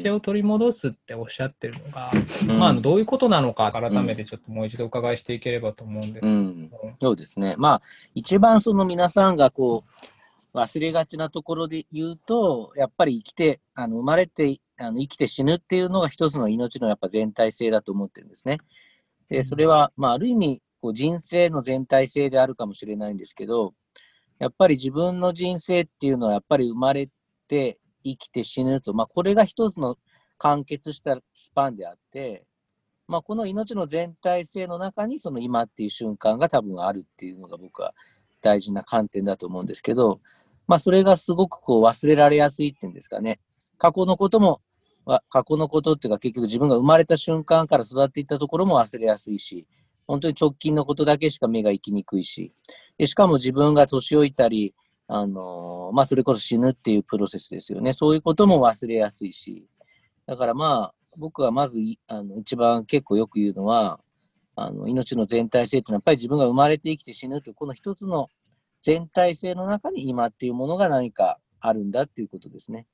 性を取り戻すっておっしゃってるのが、うん、まあ、どういうことなのか、改めてちょっともう一度お伺いしていければと思うんですけど、うん、そうですね。まあ、一番その皆さんがこう、忘れがちなところで言うと、やっぱり生きて、あの生まれてあの生きて死ぬっていうのが一つの命のやっぱ全体性だと思ってるんですね。で、それは、まあ、ある意味、こう人生の全体性であるかもしれないんですけど、やっぱり自分の人生っていうのは、やっぱり生まれて、生きて死ぬと、まあ、これが一つの完結したスパンであって、まあ、この命の全体性の中に、その今っていう瞬間が多分あるっていうのが僕は大事な観点だと思うんですけど、まあ、それがすごくこう忘れられやすいっていうんですかね。過去のことも、過去のことっていうか結局自分が生まれた瞬間から育っていったところも忘れやすいし、本当に直近のことだけしか目が行きにくいし、でしかも自分が年老いたり、あのまあ、それこそ死ぬっていうプロセスですよね。そういうことも忘れやすいし、だからまあ、僕はまずあの一番結構よく言うのは、あの命の全体性っていうのは、やっぱり自分が生まれて生きて死ぬという、この一つの全体性の中に今っていうものが何かあるんだっていうことですね。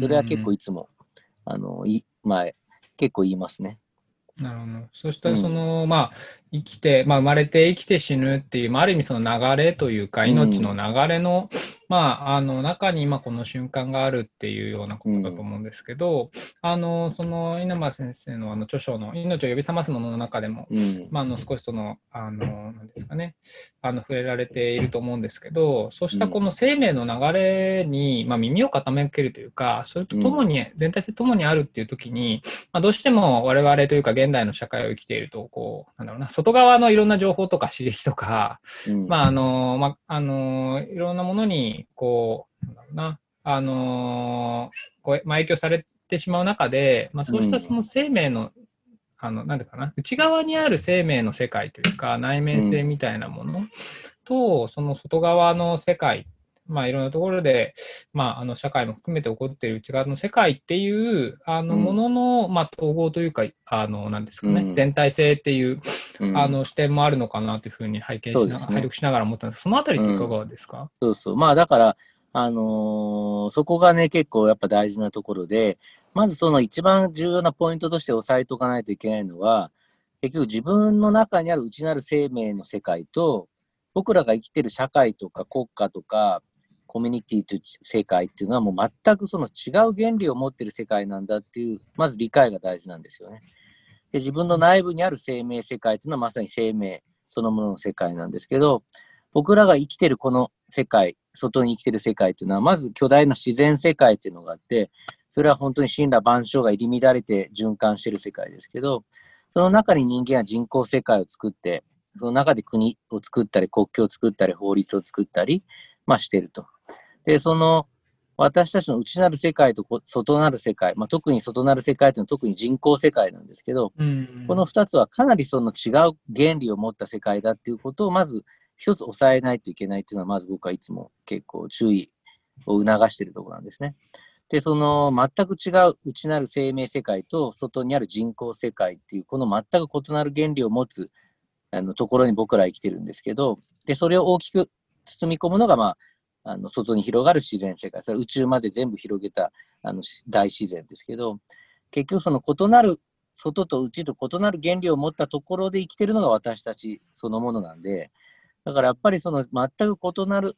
それは結構いつも、あのいまあ、結構言いますね。なるほど。そしたら、その、うん、まあ、生きて、まあ、生まれて生きて死ぬっていう、まあ、ある意味その流れというか、命の流れの、うん、まあ、あの中に今この瞬間があるっていうようなことだと思うんですけど、うん、あのその稲葉先生のあの著書の「命を呼び覚ますもの」の中でも、まあ、あの少しその、あのなんですかね、あの触れられていると思うんですけど、そうしたこの生命の流れに、まあ、耳を傾けるというか、それとともに、全体性ともにあるっていう時に、まあ、どうしても我々というか現代の社会を生きていると、こう、なんだろうな、外側のいろんな情報とか刺激とか、うん、まあ、あの、まあ、あの、いろんなものに、こう、なんだろうな、あの、こう、まあ、影響されてしまう中で、まあ、そうしたその生命の、うん、あの、なんだかな、内側にある生命の世界というか、内面性みたいなものと、その外側の世界まあ、いろんなところで、まあ、あの社会も含めて起こっている内側の世界っていうあのものの、うん、まあ、統合というか、あのなんですかね、うん、全体性っていう、あの視点もあるのかなというふうに拝見しながら、ね、拝読しながら思ったんです。そのあたりっていかがですか、そうそう、まあ、だから、あのー、そこがね、結構やっぱ大事なところで、まずその一番重要なポイントとして押さえておかないといけないのは、結局自分の中にある内なる生命の世界と、僕らが生きてる社会とか国家とか、コミュニティという世界っていうのはもう全くその違う原理を持ってる世界なんだっていう、まず理解が大事なんですよね。で自分の内部にある生命世界っていうのはまさに生命そのものの世界なんですけど、僕らが生きてるこの世界、外に生きてる世界っていうのは、まず巨大な自然世界っていうのがあって、それは本当に神羅万象が入り乱れて循環してる世界ですけど、その中に人間は人工世界を作って、その中で国を作ったり、国境を作ったり、法律を作ったり、まあ、してると。で、その、私たちの内なる世界と外なる世界、まあ、特に外なる世界というのは特に人工世界なんですけど、うんうん、この2つはかなりその違う原理を持った世界だっていうことをまず一つ抑えないといけないっていうのはまず僕はいつも結構注意を促しているところなんですね。で、その全く違う内なる生命世界と外にある人工世界っていうこの全く異なる原理を持つあのところに僕らは生きてるんですけど、で、それを大きく包み込むのがまああの外に広がる自然世界、それ宇宙まで全部広げたあの大自然ですけど、結局その異なる、外と内と異なる原理を持ったところで生きてるのが私たちそのものなんで、だからやっぱりその全く異なる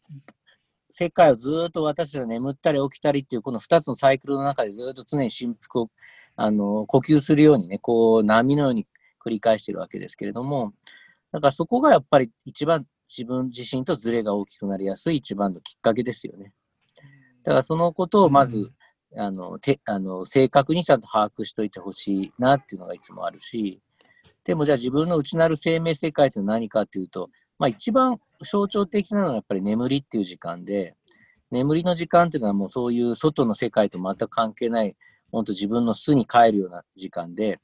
世界をずっと私たちが眠ったり起きたりっていうこの2つのサイクルの中でずっと常に振幅をあの呼吸するようにね、こう波のように繰り返してるわけですけれども、だからそこがやっぱり一番自分自身とズレが大きくなりやすい一番のきっかけですよね。だからそのことをまず、うん、あのてあの正確にちゃんと把握しといてほしいなっていうのがいつもあるし、でもじゃあ自分の内なる生命世界って何かっていうと、まあ一番象徴的なのはやっぱり眠りっていう時間で、眠りの時間っていうのはもうそういう外の世界と全く関係ない、本当自分の巣に帰るような時間で、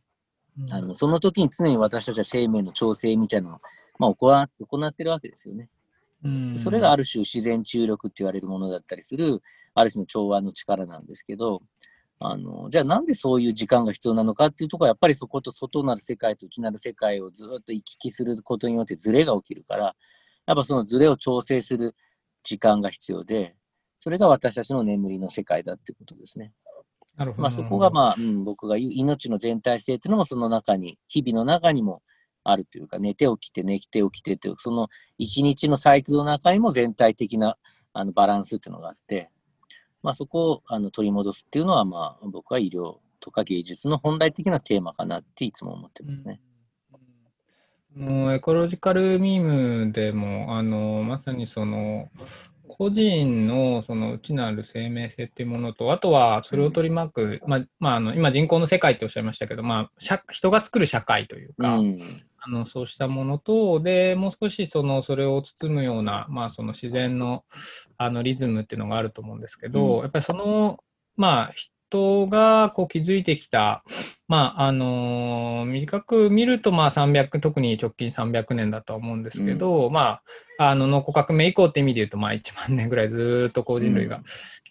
うん、あのその時に常に私たちは生命の調整みたいなのをまあ、行行ってるわけですよね。それがある種自然注力って言われるものだったりする、ある種の調和の力なんですけど、あのじゃあなんでそういう時間が必要なのかっていうところはやっぱりそこと外なる世界と内なる世界をずっと行き来することによってズレが起きるからやっぱそのズレを調整する時間が必要でそれが私たちの眠りの世界だっていうことですね。なるほど。まあ、そこが、まあ、うん、僕が言う命の全体性っていうのもその中に、日々の中にもあるというか、寝て起きて、寝て起きてという、その一日のサイクルの中にも全体的なあのバランスっていうのがあって、まあ、そこをあの取り戻すっていうのは、まあ、僕は医療とか芸術の本来的なテーマかなっていつも思ってますね。もうエコロジカルミームでもあのまさにその個人のその内なる生命性っていうものと、あとはそれを取り巻く、まあ、まあ、あの今人口の世界っておっしゃいましたけど、まあ、人が作る社会というか、うん、あのそうしたものと、でもう少しそのそれを包むような、まあ、その自然のあのリズムっていうのがあると思うんですけど、うん、やっぱりその、まあ、人がこう築いてきた、まああのー、短く見るとまあ300、特に直近300年だとは思うんですけど、うん、まあ、あの農耕革命以降って意味で言うと、まあ、1万年ぐらいずっとこう人類が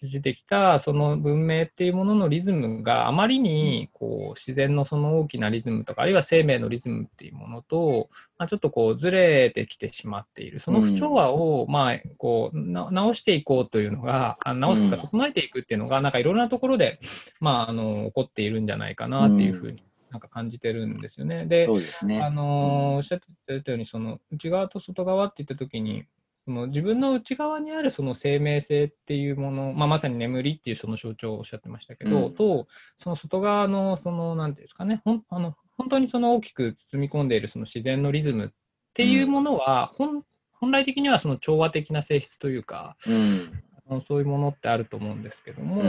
築いてきた、その文明っていうもののリズムがあまりにこう自然のその大きなリズムとか、あるいは生命のリズムっていうものと、まあ、ちょっとこうずれてきてしまっている、その不調和をまあこう直していこうというのが、直すか整えていくっていうのが、なんかいろんなところで、まあ、あの起こっているんじゃないかなっていうふうになんか感じてるんですよね。で、ね、あのおっしゃってたように、その内側と外側って言ったときに、その自分の内側にあるその生命性っていうもの、まあ、まさに眠りっていうその象徴をおっしゃってましたけど、うん、と、その外側の、その、なんていうんですかね、ほんあの本当にその大きく包み込んでいるその自然のリズムっていうものは、うん、本来的にはその調和的な性質というか、うん、そういうものってあると思うんですけども、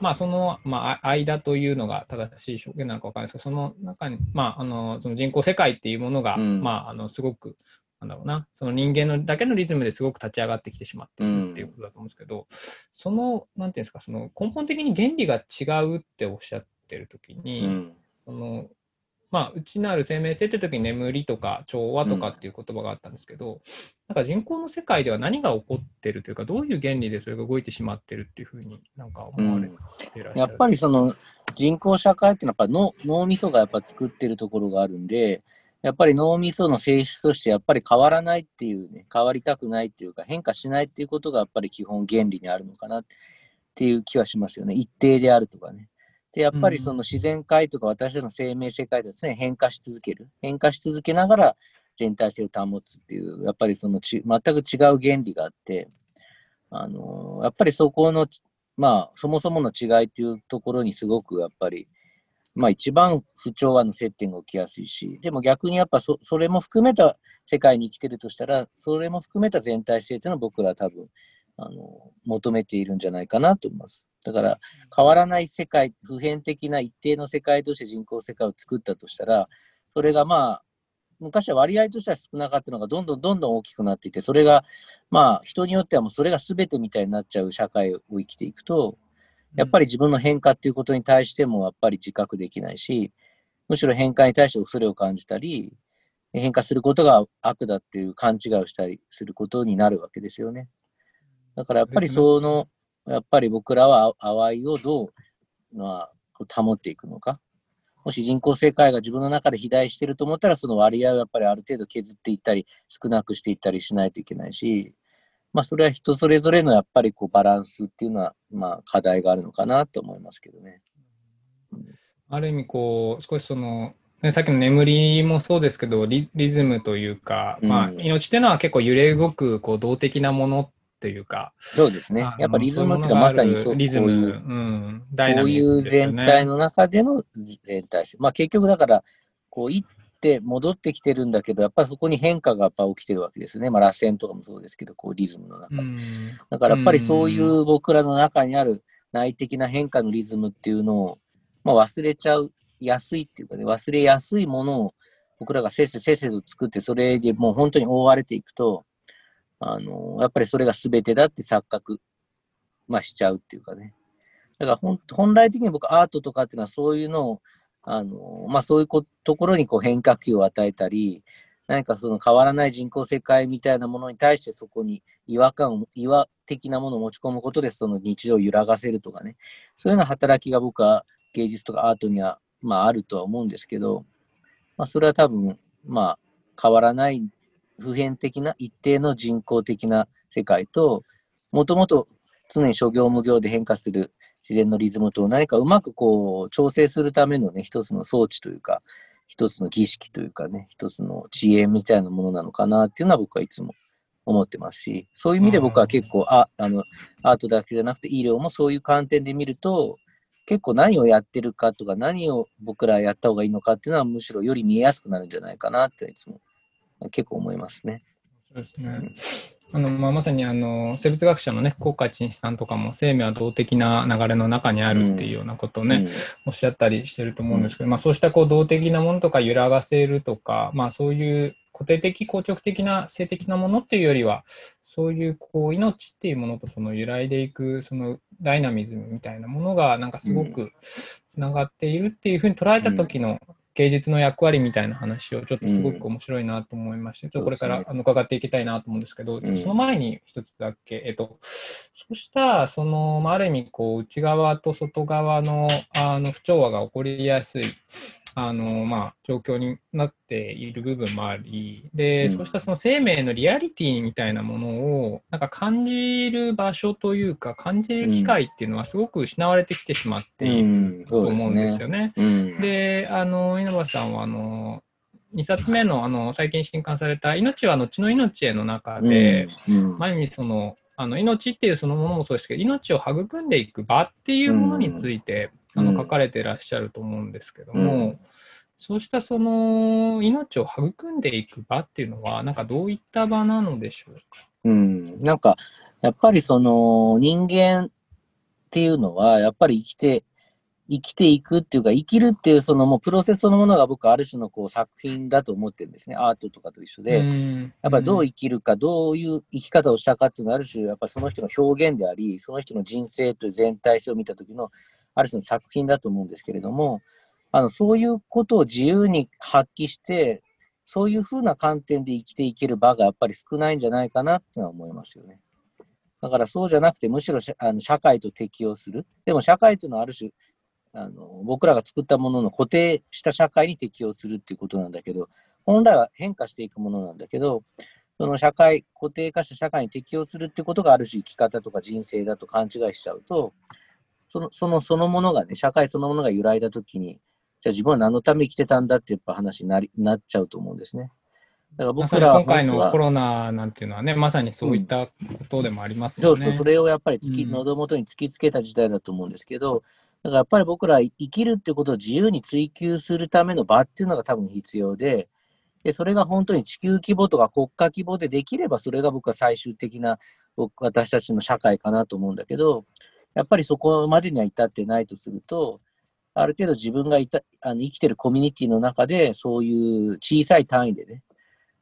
まあ、その、まあ、間というのが正しい表現なのか分からないですけど、その中に、まあ、あのその人工世界っていうものが、うん、まあ、あのすごく、なんだろうな、その人間のだけのリズムですごく立ち上がってきてしまっているっていうことだと思うんですけど、うん、その、なんていうんですか、その根本的に原理が違うっておっしゃってるときに、うん、そのまあ、内なる生命性って時に眠りとか調和とかっていう言葉があったんですけど、うん、なんか人口の世界では何が起こってるというか、どういう原理でそれが動いてしまってるっていうふうになんか思われていらっしゃる、うん、やっぱりその人口社会っていうのはやっぱ脳脳みそがやっぱ作ってるところがあるんで、やっぱり脳みその性質としてやっぱり変わらないっていうね、変わりたくないっていうか変化しないっていうことがやっぱり基本原理にあるのかなっていう気はしますよね。一定であるとかね。で、やっぱりその自然界とか私たちの生命世界で常に変化し続ける。変化し続けながら全体性を保つっていう、やっぱりそのち全く違う原理があって、あのやっぱりそこの、まあ、そもそもの違いっていうところにすごくやっぱり、まあ一番不調和の接点が起きやすいし、でも逆にやっぱそそれも含めた世界に生きてるとしたら、それも含めた全体性っていうのは僕らは多分、あの、求めているんじゃないかなと思います。だから変わらない世界、普遍的な一定の世界として人口世界を作ったとしたら、それがまあ、昔は割合としては少なかったのがどんどんどんどん大きくなっていて、それがまあ人によってはもうそれが全てみたいになっちゃう社会を生きていくと、やっぱり自分の変化っていうことに対してもやっぱり自覚できないし、むしろ変化に対して恐れを感じたり、変化することが悪だっていう勘違いをしたりすることになるわけですよね。だからやっぱりその、やっぱり僕らは淡いをどう、まあ、保っていくのか。もし人口世界が自分の中で肥大していると思ったら、その割合をやっぱりある程度削っていったり、少なくしていったりしないといけないし、まあ、それは人それぞれのやっぱりこうバランスっていうのは、まあ、課題があるのかなと思いますけどね。ある意味、こう、少しその、ね、さっきの眠りもそうですけど、リリズムというか、まあ、命っていうのは結構揺れ動く、こう、動的なものというか。そうですね。やっぱリズムってのはまさにそうリズム、ういう、うん、こういう全体の中での全体性。まあ結局だから、こう行って戻ってきてるんだけど、やっぱりそこに変化がやっぱ起きてるわけですね。まあ螺旋とかもそうですけど、こうリズムの中。うん、だからやっぱりそういう僕らの中にある内的な変化のリズムっていうのを、まあ、忘れちゃう、やすいっていうかね、忘れやすいものを僕らがせっせせっせと作って、それでもう本当に覆われていくと、あの、やっぱりそれが全てだって錯覚、まあ、しちゃうっていうかね。だから本本来的に僕アートとかっていうのはそういうのを、あの、まあそういうところにこう変化球を与えたり、何かその変わらない人口世界みたいなものに対してそこに違和感を、違和的なものを持ち込むことでその日常を揺らがせるとかね。そういうような働きが僕は芸術とかアートには、まああるとは思うんですけど、まあそれは多分、まあ変わらない普遍的な一定の人工的な世界と、もともと常に諸行無行で変化する自然のリズムと何かうまくこう調整するためのね、一つの装置というか、一つの儀式というかね、一つの知恵みたいなものなのかなっていうのは僕はいつも思ってますし、そういう意味で僕は結構、ああのアートだけじゃなくて医療もそういう観点で見ると、結構何をやってるかとか、何を僕らやった方がいいのかっていうのはむしろより見えやすくなるんじゃないかなっていつも結構思いますね。そうですね。あのまあ、まさにあの生物学者のね、高海陳さんとかも生命は動的な流れの中にあるっていうようなことをね、うん、おっしゃったりしてると思うんですけど、うん、まあ、そうしたこう動的なものとか揺らがせるとか、まあ、そういう固定的、硬直的な性的なものっていうよりは、そういうこう命っていうものとその揺らいでいくそのダイナミズムみたいなものがなんかすごくつながっているっていうふうに捉えた時の芸術の役割みたいな話をちょっとすごく面白いなと思いまして、うん、ちょっとこれからあの伺っていきたいなと思うんですけど、うん、その前に一つだけ、えっと、そうしたその、まあ、ある意味こう内側と外側のあの不調和が起こりやすいあの、まあ、状況になっている部分もあり、で、うん、そうしたその生命のリアリティみたいなものを、なんか感じる場所というか、感じる機会っていうのはすごく失われてきてしまっていると思うんですよね。うん、で、あの、稲葉さんは、あの、2冊目のあの最近新刊された「命は後の命へ」の中で、前にそのあの命っていうそのものもそうですけど命を育んでいく場っていうものについて、あの書かれてらっしゃると思うんですけども、うん、そうしたその命を育んでいく場っていうのは、なんかどういった場なのでしょうか？うん、なんかやっぱりその人間っていうのは、やっぱり生きて、生きていくっていうか、生きるっていうそのもうプロセスそのものが僕ある種のこう作品だと思ってるんですね。アートとかと一緒で。やっぱりどう生きるか、どういう生き方をしたかっていうのはある種、やっぱりその人の表現であり、その人の人生という全体性を見た時のある種の作品だと思うんですけれども、あの、そういうことを自由に発揮して、そういうふうな観点で生きていける場がやっぱり少ないんじゃないかなってのは思いますよね。だからそうじゃなくて、むしろあの社会と適応する。でも社会というのはある種、あの僕らが作ったものの固定した社会に適応するっていうことなんだけど、本来は変化していくものなんだけど、その社会、固定化した社会に適応するってことがある種生き方とか人生だと勘違いしちゃうと、その、その、そのものがね、社会そのものが揺らいだときに、じゃあ自分は何のため生きてたんだってやっぱ話になりなっちゃうと思うんですね。だから僕ら今回のコロナなんていうのはね、まさにそういったことでもありますよね。うん、そうそう、それをやっぱり突き、喉元に突きつけた時代だと思うんですけど、だからやっぱり僕ら生きるってことを自由に追求するための場っていうのが多分必要で、でそれが本当に地球規模とか国家規模でできれば、それが僕は最終的な私たちの社会かなと思うんだけど、やっぱりそこまでには至ってないとすると、ある程度自分がいたあの生きてるコミュニティの中で、そういう小さい単位でね、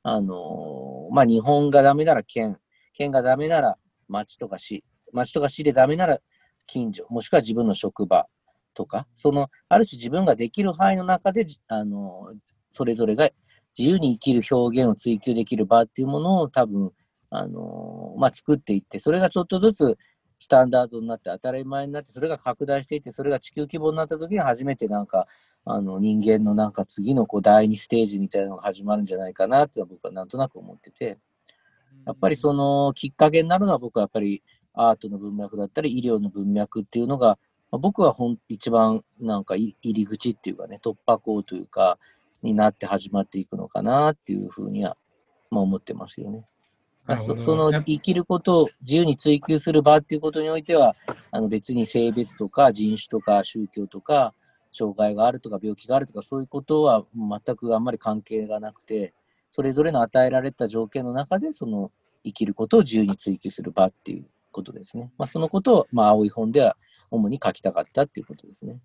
あのまあ、日本がダメなら県、県がダメなら町とか市、町とか市でダメなら近所、もしくは自分の職場とか、その、ある種自分ができる範囲の中で、あのそれぞれが自由に生きる表現を追求できる場っていうものを多分、あのまあ、作っていって、それがちょっとずつスタンダードになって当たり前になってそれが拡大していってそれが地球規模になった時に初めてなんかあの人間のなんか次のこう第2ステージみたいなのが始まるんじゃないかなって僕はなんとなく思っててやっぱりそのきっかけになるのは僕はやっぱりアートの文脈だったり医療の文脈っていうのが僕はほん一番なんか入り口っていうかね突破口というかになって始まっていくのかなっていうふうには、まあ、思ってますよね。そその生きることを自由に追求する場っていうことにおいては、あの別に性別とか人種とか宗教とか、障害があるとか病気があるとかそういうことは全くあんまり関係がなくて、それぞれの与えられた条件の中で、その生きることを自由に追求する場っていうことですね。まあ、そのことを、まあ、青い本では主に書きたかったっていうことですね。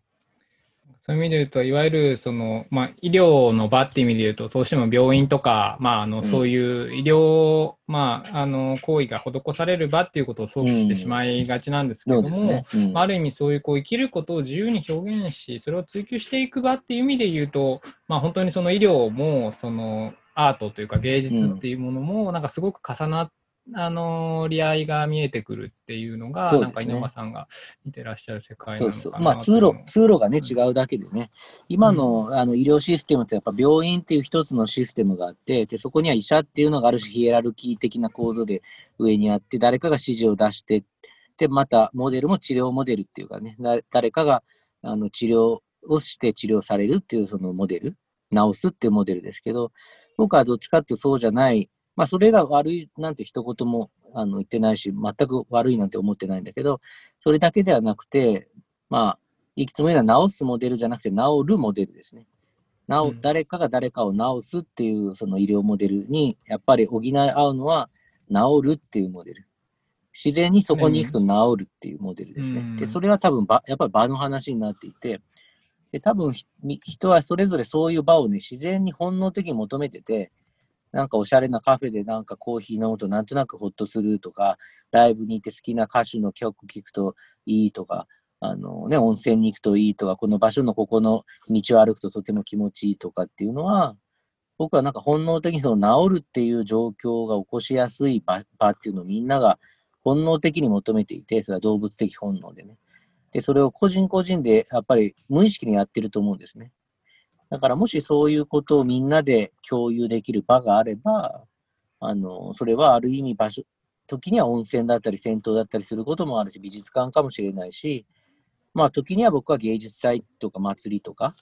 そういう意味で言うと、いわゆるその、まあ、医療の場っていう意味で言うと、どうしても病院とか、まあ、あのそういう医療、まあ、あの行為が施される場っていうことを想起してしまいがちなんですけども、うんね。うん、ある意味そういうこう生きることを自由に表現し、それを追求していく場っていう意味で言うと、まあ、本当にその医療もそのアートというか芸術っていうものもなんかすごく重なって、あの利合いが見えてくるっていうのが、ね、なんか稲葉さんが見てらっしゃる世界なのかなそうそう。まあ、通路通路がね、違うだけでね、今の,、あの医療システムってやっぱ病院っていう一つのシステムがあってで、そこには医者っていうのがある種ヒエラルキー的な構造で上にあって、誰かが指示を出して、で、またモデルも治療モデルっていうかね、誰かがあの治療をして治療されるっていうそのモデル、治すっていうモデルですけど、僕はどっちかっていうとそうじゃない、まあそれが悪いなんて一言もあの言ってないし、全く悪いなんて思ってないんだけど、それだけではなくて、まあ、いくつも言うのは治すモデルじゃなくて治るモデルですね。治、うん、誰かが誰かを治すっていうその医療モデルにやっぱり補い合うのは治るっていうモデル。自然にそこに行くと治るっていうモデルですね。うん、で、それは多分ば、やっぱり場の話になっていて、で多分人はそれぞれそういう場をね、自然に本能的に求めてて、なんかおしゃれなカフェでなんかコーヒー飲むとなんとなくほっとするとか、ライブに行って好きな歌手の曲聴くといいとか、あのね、温泉に行くといいとか、この場所のここの道を歩くととても気持ちいいとかっていうのは、僕はなんか本能的にその治るっていう状況が起こしやすい場場っていうのをみんなが本能的に求めていて、それは動物的本能でね。で、それを個人個人でやっぱり無意識にやってると思うんですね。だからもしそういうことをみんなで共有できる場があれば、あの、それはある意味場所、時には温泉だったり銭湯だったりすることもあるし、美術館かもしれないし、まあ時には僕は芸術祭とか祭りとか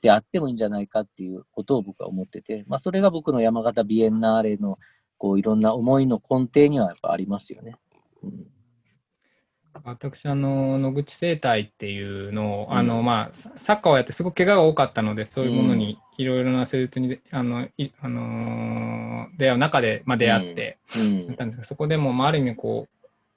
であってもいいんじゃないかっていうことを僕は思ってて、まあそれが僕の山形ビエンナーレのこういろんな思いの根底にはやっぱありますよね。うん私、あの、野口生態っていうのを、あの、まあ、サッカーをやってすごく怪我が多かったので、そういうものにいろいろな施術に、あの、いあのー、出会う中で、まあ、出会って、やったんですけど、そこでも、まあ、ある意味、こ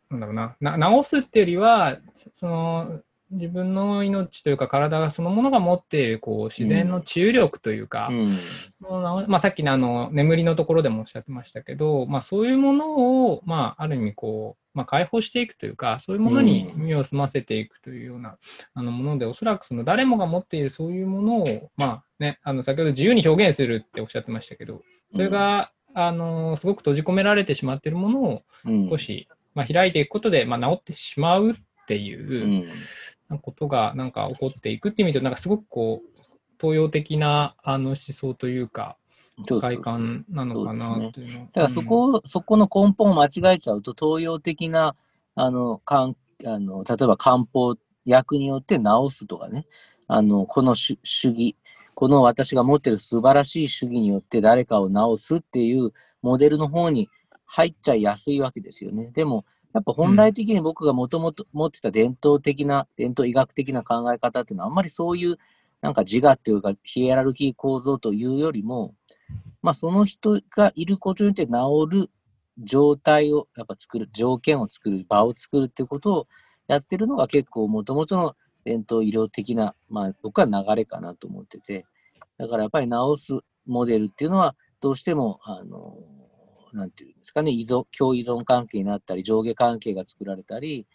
う、なんだろうな、な治すっていうよりは、その、自分の命というか体がそのものが持っているこう自然の治癒力というか、うん、まあ、さっきのあの眠りのところでもおっしゃってましたけど、まあ、そういうものを、まあ、ある意味こう、まあ、解放していくというかそういうものに身を澄ませていくというような、あのものでおそらくその誰もが持っているそういうものを、まあね、あの先ほど自由に表現するっておっしゃってましたけどそれが、あのすごく閉じ込められてしまっているものを少し、まあ、開いていくことで、まあ、治ってしまうっていう、ことがなんか起こっていくっていう意味でなんかすごくこう東洋的なあの思想というか外観なのかなというの、ね、だからそこ、うん、そこの根本を間違えちゃうと東洋的なあのかんあの例えば漢方薬によって治すとかね。あのこの主義この私が持ってる素晴らしい主義によって誰かを治すっていうモデルの方に入っちゃいやすいわけですよね。でもやっぱ本来的に僕がもともと持ってた伝統的な、伝統医学的な考え方っていうのは、あんまりそういうなんか自我っていうか、ヒエラルキー構造というよりも、まあその人がいることによって治る状態をやっぱ作る、条件を作る、場を作るっていうことをやってるのが結構もともとの伝統医療的な、まあ僕は流れかなと思ってて、だからやっぱり治すモデルっていうのはどうしても、あの、なんていうんですかね、依存、共依存関係になったり、上下関係が作られたり、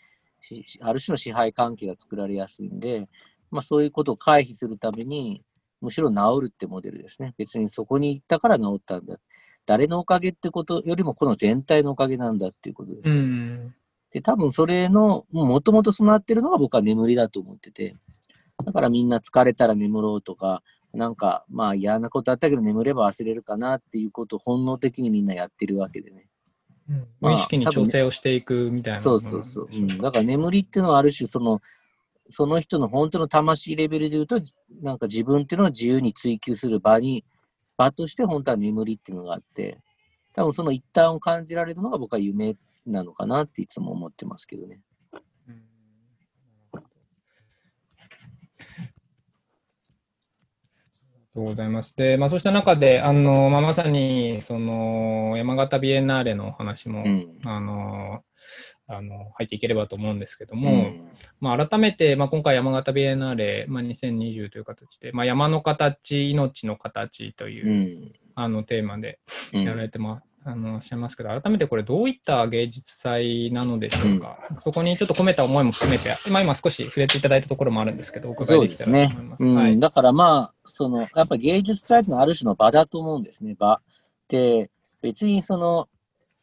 ある種の支配関係が作られやすいんで、まあそういうことを回避するために、むしろ治るってモデルですね。別にそこに行ったから治ったんだ。誰のおかげってことよりも、この全体のおかげなんだっていうことです、ね。で、多分それの、もともと備わってるのが僕は眠りだと思ってて、だからみんな疲れたら眠ろうとか、なんか、まあ嫌なことあったけど眠れば忘れるかなっていうことを本能的にみんなやってるわけでね。うん、まあ、意識に調整をしていくみたいな、そうそうそう、うん。だから眠りっていうのはある種その、その人の本当の魂レベルで言うと、なんか自分っていうのを自由に追求する場に、場として本当は眠りっていうのがあって、多分その一端を感じられるのが僕は夢なのかなっていつも思ってますけどね。とうございます。で、まあ、そうした中で、あのまあ、まさにその山形ビエンナーレの話も、うん、あのあの入っていければと思うんですけども、うん、まあ、改めて、まあ、今回山形ビエンナーレ、まあ、2020という形で、まあ、山の形、命の形という、うん、あのテーマでやられてます。あのおっしゃいますけど、改めてこれ、どういった芸術祭なのでしょうか、うん、そこにちょっと込めた思いも含めて、まあ、今少し触れていただいたところもあるんですけど、お伺いできたらと思います。ねうん。はい、だからまあ、その、やっぱり芸術祭ってのはある種の場だと思うんですね、場。で、別にその、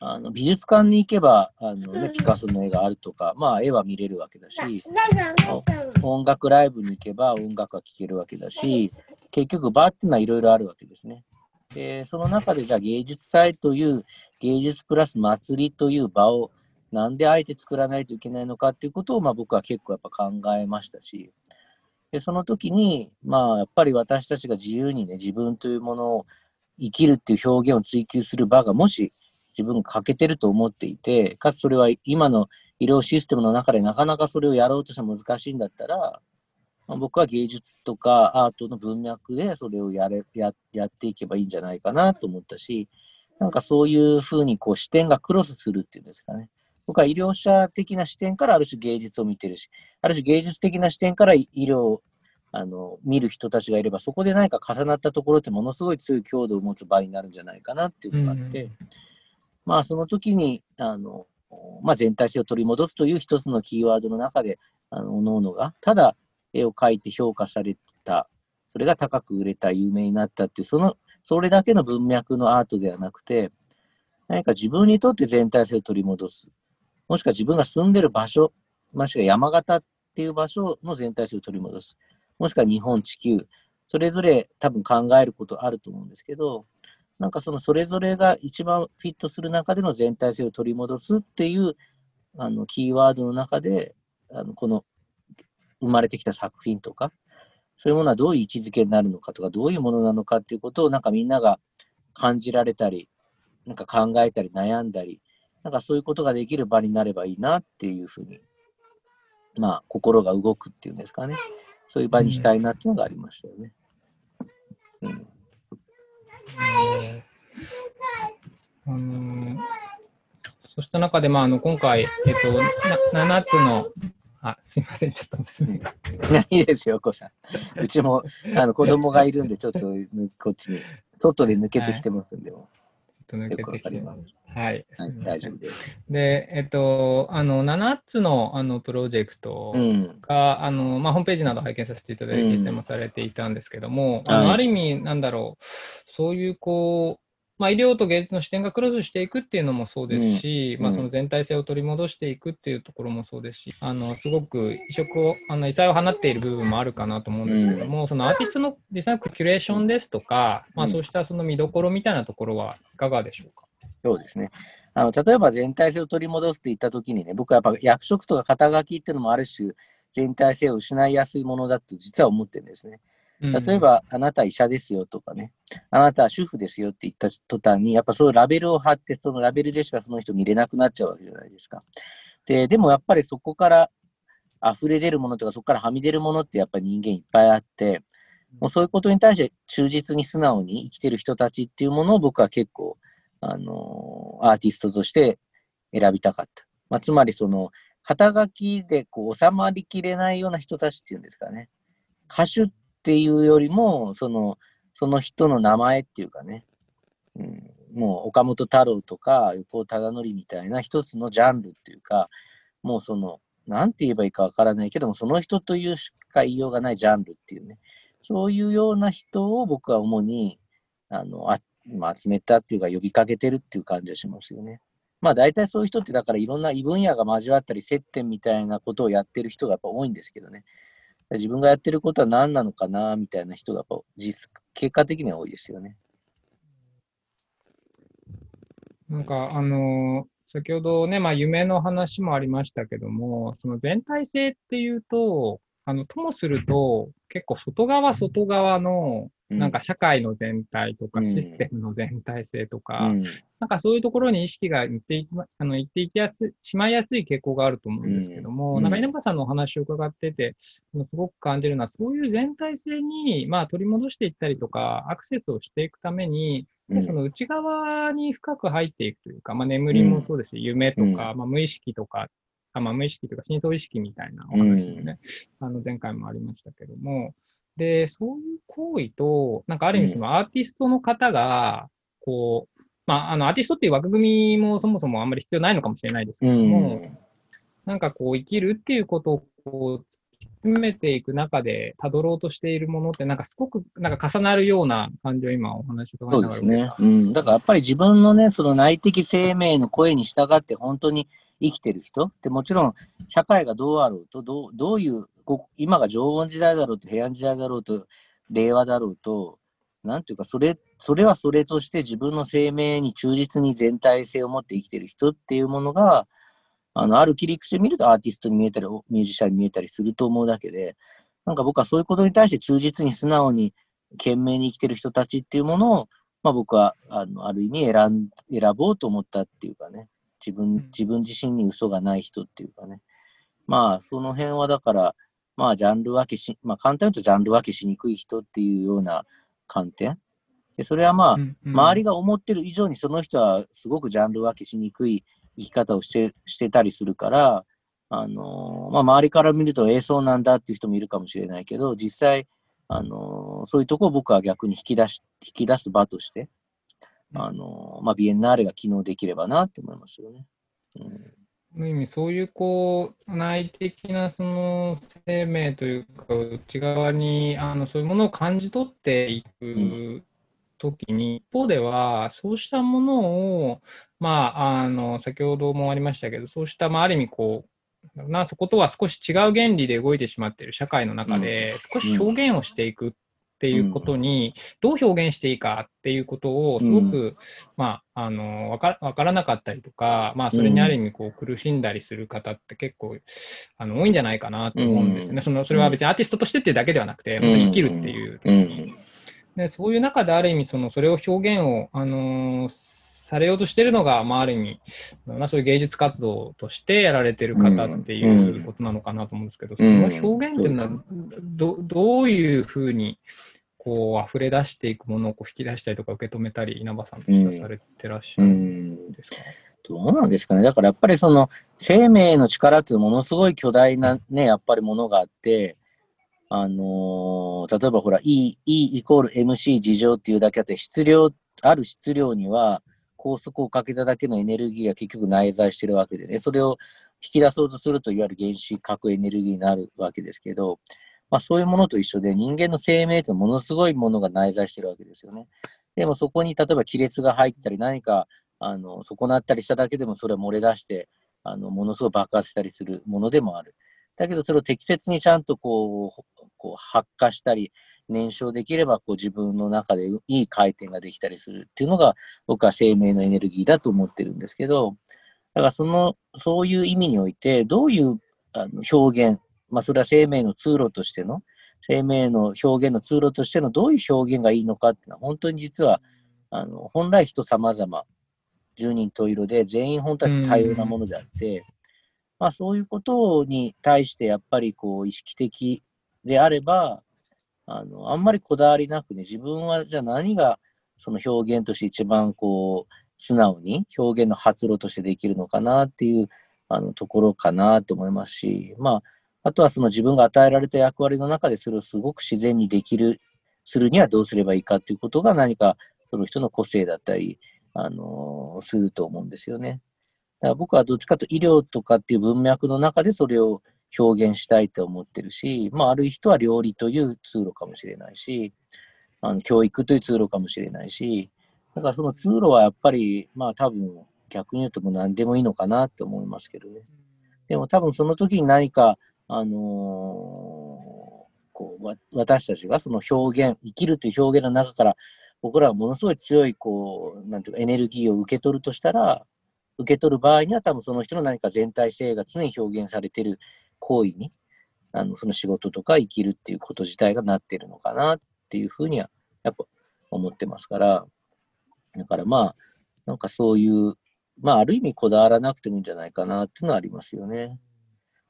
あの美術館に行けばあの、ね、ピカソの絵があるとか、まあ、絵は見れるわけだし、音楽ライブに行けば音楽は聴けるわけだし、結局場っていうのはいろいろあるわけですね。で、その中でじゃあ芸術祭という芸術プラス祭りという場をなんであえて作らないといけないのかっていうことを、まあ、僕は結構やっぱ考えましたし、でその時に、まあ、やっぱり私たちが自由にね、自分というものを生きるっていう表現を追求する場がもし自分が欠けてると思っていて、かつそれは今の医療システムの中でなかなかそれをやろうとしても難しいんだったら、まあ、僕は芸術とかアートの文脈でそれをやれややっていけばいいんじゃないかなと思ったし、なんかそういうふうにこう視点がクロスするっていうんですかね。僕は医療者的な視点からある種芸術を見てるし、ある種芸術的な視点から医療あの見る人たちがいれば、そこで何か重なったところってものすごい強い強度を持つ場になるんじゃないかなっていうのがあって、うん、まあその時にあの、まあ、全体性を取り戻すという一つのキーワードの中で、あの各々がただ絵を描いて評価された、それが高く売れた、有名になったっていう、そのそれだけの文脈のアートではなくて、何か自分にとって全体性を取り戻す。もしくは自分が住んでる場所、もしくは山形っていう場所の全体性を取り戻す。もしくは日本、地球、それぞれ多分考えることあると思うんですけど、なんかそのそれぞれが一番フィットする中での全体性を取り戻すっていうあのキーワードの中で、あのこの生まれてきた作品とか、そういうものはどういう位置づけになるのかとか、どういうものなのかっていうことをなんかみんなが感じられたり、なんか考えたり悩んだり、なんかそういうことができる場になればいいなっていうふうに、まあ心が動くっていうんですかね。そういう場にしたいなっていうのがありましたよね。うん。うん、そうした中で、まあ、あの今回、えっと、7つのあ、すいません、ちょっと娘が。いいですよ、お子さん。うちもあの子供がいるんで、ちょっとこっちに、外で抜けてきてますんで、もちょっと抜けてきてます。はい、はい、大丈夫です。で、えっと、あの、7つのあのプロジェクトが、うん、あの、まあ、ホームページなど拝見させていただいて、実践もされていたんですけども、うん、あの、ある意味、なんだろう、そういう、こう、まあ、医療と芸術の視点がクロスしていくっていうのもそうですし、うん、まあ、その全体性を取り戻していくっていうところもそうですし、あのすごく異色をあの異彩を放っている部分もあるかなと思うんですけども、うん、そのアーティストの実際のキュレーションですとか、まあ、そうしたその見どころみたいなところはいかがでしょうか？そうですね。あの例えば全体性を取り戻すって言ったときにね、僕はやっぱ役職とか肩書きっていうのもある種、全体性を失いやすいものだと実は思ってるんですね。例えば、あなた医者ですよとかね、あなたは主婦ですよって言った途端に、やっぱそういうラベルを貼って、そのラベルでしかその人見れなくなっちゃうわけじゃないですか。で、でもやっぱりそこから溢れ出るものとか、そこからはみ出るものってやっぱり人間いっぱいあって、もうそういうことに対して忠実に素直に生きてる人たちっていうものを僕は結構、あのー、アーティストとして選びたかった。まあ、つまりその、肩書きでこう収まりきれないような人たちっていうんですかね。歌手っっていうよりも、その、その人の名前っていうかね、うん、もう岡本太郎とか横尾忠則みたいな一つのジャンルっていうか、もうその、なんて言えばいいかわからないけども、その人というしか言いようがないジャンルっていうね、そういうような人を僕は主に、あの、あま、集めたっていうか呼びかけてるっていう感じがしますよね。まあ大体そういう人ってだからいろんな異分野が交わったり接点みたいなことをやってる人がやっぱ多いんですけどね。自分がやってることは何なのかなみたいな人がこう実結果的には多いですよね。なんかあの先ほどね、まあ、夢の話もありましたけども、その全体性っていうと、あのともすると、結構外側外側のなんか社会の全体とか、システムの全体性とか、うん、なんかそういうところに意識がいっていきあのいっていきやすしまいやすい傾向があると思うんですけども、うん、なんか稲葉さんのお話を伺ってて、すごく感じるのは、そういう全体性に、まあ、取り戻していったりとか、アクセスをしていくために、うん、その内側に深く入っていくというか、まあ、眠りもそうですし、夢とか、まあ、無意識とか、あまあ、無意識というか、深層意識みたいなお話もね、あの前回もありましたけども、で、そういう行為と、なんかある意味そのアーティストの方が、こう、まあ、あの、アーティストっていう枠組みもそもそもあんまり必要ないのかもしれないですけども、うん、なんかこう、生きるっていうことをこう、詰めていく中で辿ろうとしているものって、なんかすごくなんか重なるような感じを今お話を伺いながらそうですね。うん。だからやっぱり自分のね、その内的生命の声に従って本当に生きてる人？ってもちろん社会がどうあろうと、どうどういう今が縄文時代だろうと平安時代だろうと令和だろうと、なんていうか、それ、それはそれとして自分の生命に忠実に全体性を持って生きてる人っていうものが、あの、ある切り口で見るとアーティストに見えたり、ミュージシャンに見えたりすると思うだけで、なんか僕はそういうことに対して忠実に素直に懸命に生きてる人たちっていうものを、まあ僕は、あの、ある意味選ん、選ぼうと思ったっていうかね、自分、自分自身に嘘がない人っていうかね。まあ、その辺はだから、まあ、ジャンル分けし、まあ、簡単に言うとジャンル分けしにくい人っていうような観点。でそれはまあ、うんうん、周りが思ってる以上にその人はすごくジャンル分けしにくい生き方をしてしてたりするから、あのー、まあ、周りから見ると、ええそうなんだっていう人もいるかもしれないけど、実際、あのー、そういうとこを僕は逆に引き出し、引き出す場として、あのー、まあ、ビエンナーレが機能できればなって思いますよね。うん。意味そういうこう内的なその生命というか内側にあのそういうものを感じ取っていく時に、一方では、そうしたものを、まあ、あの、先ほどもありましたけど、そうした、まあ、ある意味、こう、なそことは少し違う原理で動いてしまっている社会の中で、少し表現をしていくっていうことに、どう表現していいかっていうことを、すごく、まあ、あの、わかわからなかったりとか、まあ、それにある意味、こう、苦しんだりする方って結構、あの、多いんじゃないかなと思うんですね。その、それは別にアーティストとしてっていうだけではなくて、本当に生きるっていう。でそういう中である意味そのそれを表現を、あのー、されようとしているのが、まあ、ある意味、まあ、そういう芸術活動としてやられてる方っていうことなのかなと思うんですけど、その表現っていうのはどどういうふうにこう溢れ出していくものをこう引き出したりとか受け止めたり稲葉さんとしてはされてらっしゃるんですか、どうなんですかね。だからやっぱりその生命の力っていうものすごい巨大なね、やっぱりものがあって、あのー、例えばほら、E, e イコール MC 事情っていうだけあって、質量、ある質量には高速をかけただけのエネルギーが結局内在してるわけでね、それを引き出そうとすると、いわゆる原子核エネルギーになるわけですけど、まあそういうものと一緒で人間の生命ってものすごいものが内在してるわけですよね。でもそこに例えば亀裂が入ったり何かあの損なったりしただけでもそれは漏れ出してあのものすごい爆発したりするものでもある。だけどそれを適切にちゃんとこう、こう発火したり、燃焼できればこう自分の中でいい回転ができたりするっていうのが僕は生命のエネルギーだと思ってるんですけど、だからその、そういう意味において、どういうあの表現、まあそれは生命の通路としての、生命の表現の通路としてのどういう表現がいいのかっていうのは本当に実は、あの、本来人様々、十人十色で全員本当に多様なものであって、まあ、そういうことに対してやっぱりこう意識的であれば、あの、あんまりこだわりなくね、自分はじゃあ何がその表現として一番こう、素直に表現の発露としてできるのかなっていうあのところかなと思いますし、まあ、あとはその自分が与えられた役割の中でそれをすごく自然にできる、するにはどうすればいいかっていうことが何かその人の個性だったり、あの、すると思うんですよね。だから僕はどっちかと医療とかっていう文脈の中でそれを表現したいと思ってるし、まあ、ある人は料理という通路かもしれないし、あの教育という通路かもしれないし、だからその通路はやっぱり、まあ多分逆に言うともう何でもいいのかなって思いますけどね。でも多分その時に何か、あの、こう私たちがその表現、生きるという表現の中から僕らはものすごい強いこう、なんていうかエネルギーを受け取るとしたら、受け取る場合には多分その人の何か全体性が常に表現されてる行為に、あのその仕事とか生きるっていうこと自体がなってるのかなっていうふうにはやっぱ思ってますから、だからまあ、なんかそういう、まあある意味こだわらなくてもいいんじゃないかなっていうのはありますよね。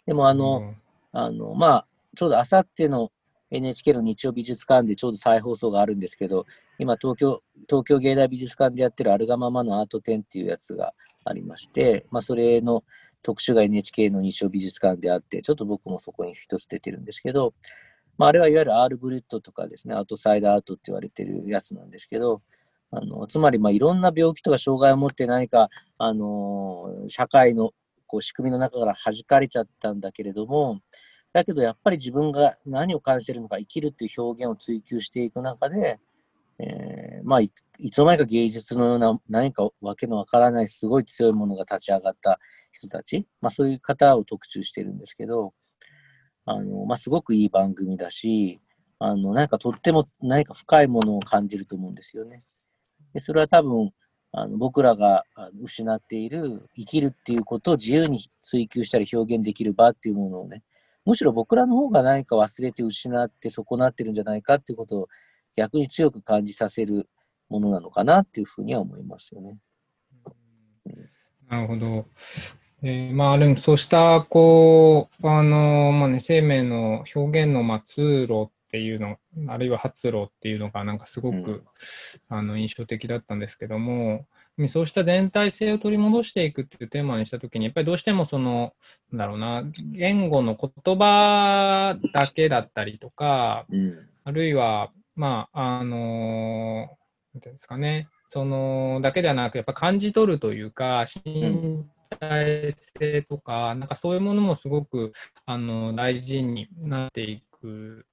でもあの、うん、あの、まあ、ちょうどあさっての NHK の日曜美術館でちょうど再放送があるんですけど、今東京、東京芸大美術館でやってるあるがままのアート展っていうやつがありまして、まあ、それの特集が NHK の日曜美術館であって、ちょっと僕もそこに一つ出てるんですけど、まあ、あれはいわゆるアール・ブルットとかですね、アウトサイダーアートって言われてるやつなんですけど、あのつまりまあいろんな病気とか障害を持って何か、あのー、社会のこう仕組みの中から弾かれちゃったんだけれども、だけどやっぱり自分が何を感じてるのか、生きるっていう表現を追求していく中で、えー、まあい、いつの間にか芸術のような何かわけのわからないすごい強いものが立ち上がった人たち、まあそういう方を特集してるんですけど、あの、まあすごくいい番組だし、あの、なんかとっても何か深いものを感じると思うんですよね。でそれは多分、あの僕らが失っている生きるっていうことを自由に追求したり表現できる場っていうものをね、むしろ僕らの方が何か忘れて失って損なってるんじゃないかっていうことを逆に強く感じさせるものなのかなっていうふうには思いますよね。なるほど。えー、まあ、でもそうした、こう、あの、まあね、生命の表現の、まあ、通路っていうの、あるいは発露っていうのが、なんかすごく、うん、あの、印象的だったんですけども、そうした全体性を取り戻していくっていうテーマにしたときに、やっぱりどうしてもその、なんだろうな、言語の言葉だけだったりとか、うん、あるいは、まあ、あのなんていうんですかね、その、だけではなく、やっぱ感じ取るというか、身体性とか、うん、なんかそういうものもすごく、あの、大事になっていく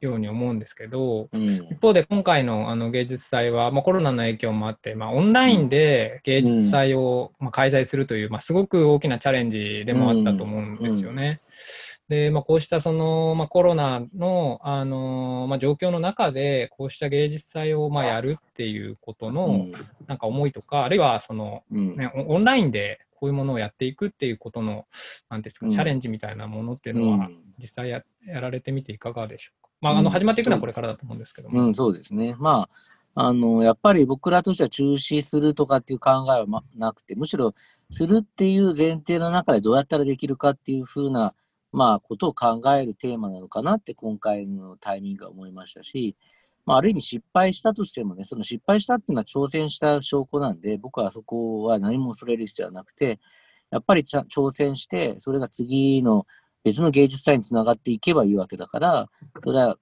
ように思うんですけど、うん、一方で今回のあの芸術祭は、まあ、コロナの影響もあって、まあ、オンラインで芸術祭を、まあ、開催するという、まあ、すごく大きなチャレンジでもあったと思うんですよね。で、まあ、こうしたその、まあ、コロナの、あのまあ、状況の中で、こうした芸術祭をまあやるっていうことの、なんか思いとか、あるいはその、ね、オンラインでこういうものをやっていくっていうことの、なんですか、チャレンジみたいなものっていうのは、実際ややられてみていかがでしょうか？まあ、あの始まっていくのはこれからだと思うんですけども。うん、そうですね。まあ、あの、やっぱり僕らとしては中止するとかっていう考えは、ま、なくて、むしろするっていう前提の中でどうやったらできるかっていうふうな、まあ、ことを考えるテーマなのかなって今回のタイミングは思いましたし、まあ、ある意味失敗したとしてもね、その失敗したっていうのは挑戦した証拠なんで、僕はそこは何も恐れる必要はなくて、やっぱり挑戦して、それが次の別の芸術祭につながっていけばいいわけだから、それは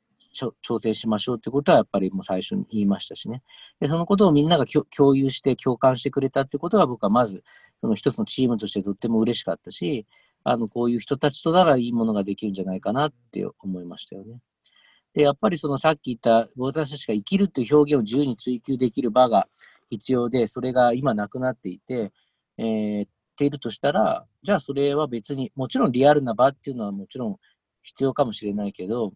調整しましょうってことはやっぱりもう最初に言いましたしね。で、そのことをみんなが共有して共感してくれたってことは僕はまず、その一つのチームとしてとっても嬉しかったし、あの、こういう人たちとならいいものができるんじゃないかなって思いましたよね。で、やっぱりそのさっき言った私たちが生きるっていう表現を自由に追求できる場が必要で、それが今なくなっていて、えー、ているとしたら、じゃあそれは別に、もちろんリアルな場っていうのはもちろん必要かもしれないけど、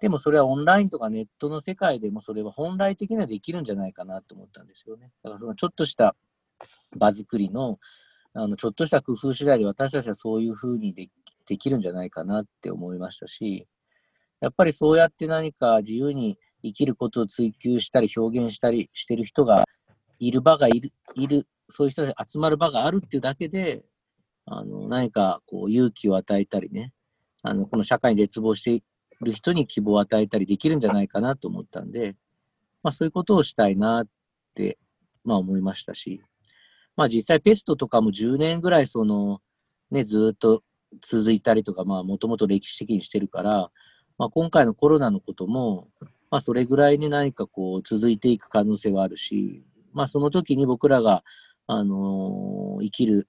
でもそれはオンラインとかネットの世界でもそれは本来的にはできるんじゃないかなと思ったんですよね。だからそのちょっとした場作りの、あのちょっとした工夫次第で私たちはそういうふうにでできるんじゃないかなって思いましたし、やっぱりそうやって何か自由に生きることを追求したり表現したりしてる人がいる場がいる、いるそういう人たち集まる場があるっていうだけで、あの、何かこう勇気を与えたりね、あの、この社会に絶望している人に希望を与えたりできるんじゃないかなと思ったんで、まあそういうことをしたいなって、まあ思いましたし、まあ実際ペストとかも10年ぐらいその、ね、ずっと続いたりとか、まあもともと歴史的にしてるから、まあ今回のコロナのことも、まあそれぐらいに何かこう続いていく可能性はあるし、まあその時に僕らがあの生きる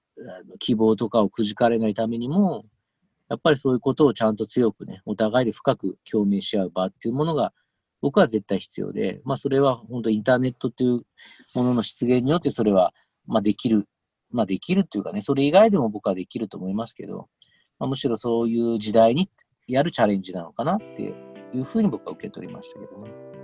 希望とかをくじかれないためにも、やっぱりそういうことをちゃんと強くね、お互いで深く共鳴し合う場っていうものが、僕は絶対必要で、まあそれは本当インターネットというものの出現によってそれは、まあできる、まあできるっていうかね、それ以外でも僕はできると思いますけど、まあ、むしろそういう時代にやるチャレンジなのかなっていうふうに僕は受け取りましたけどね。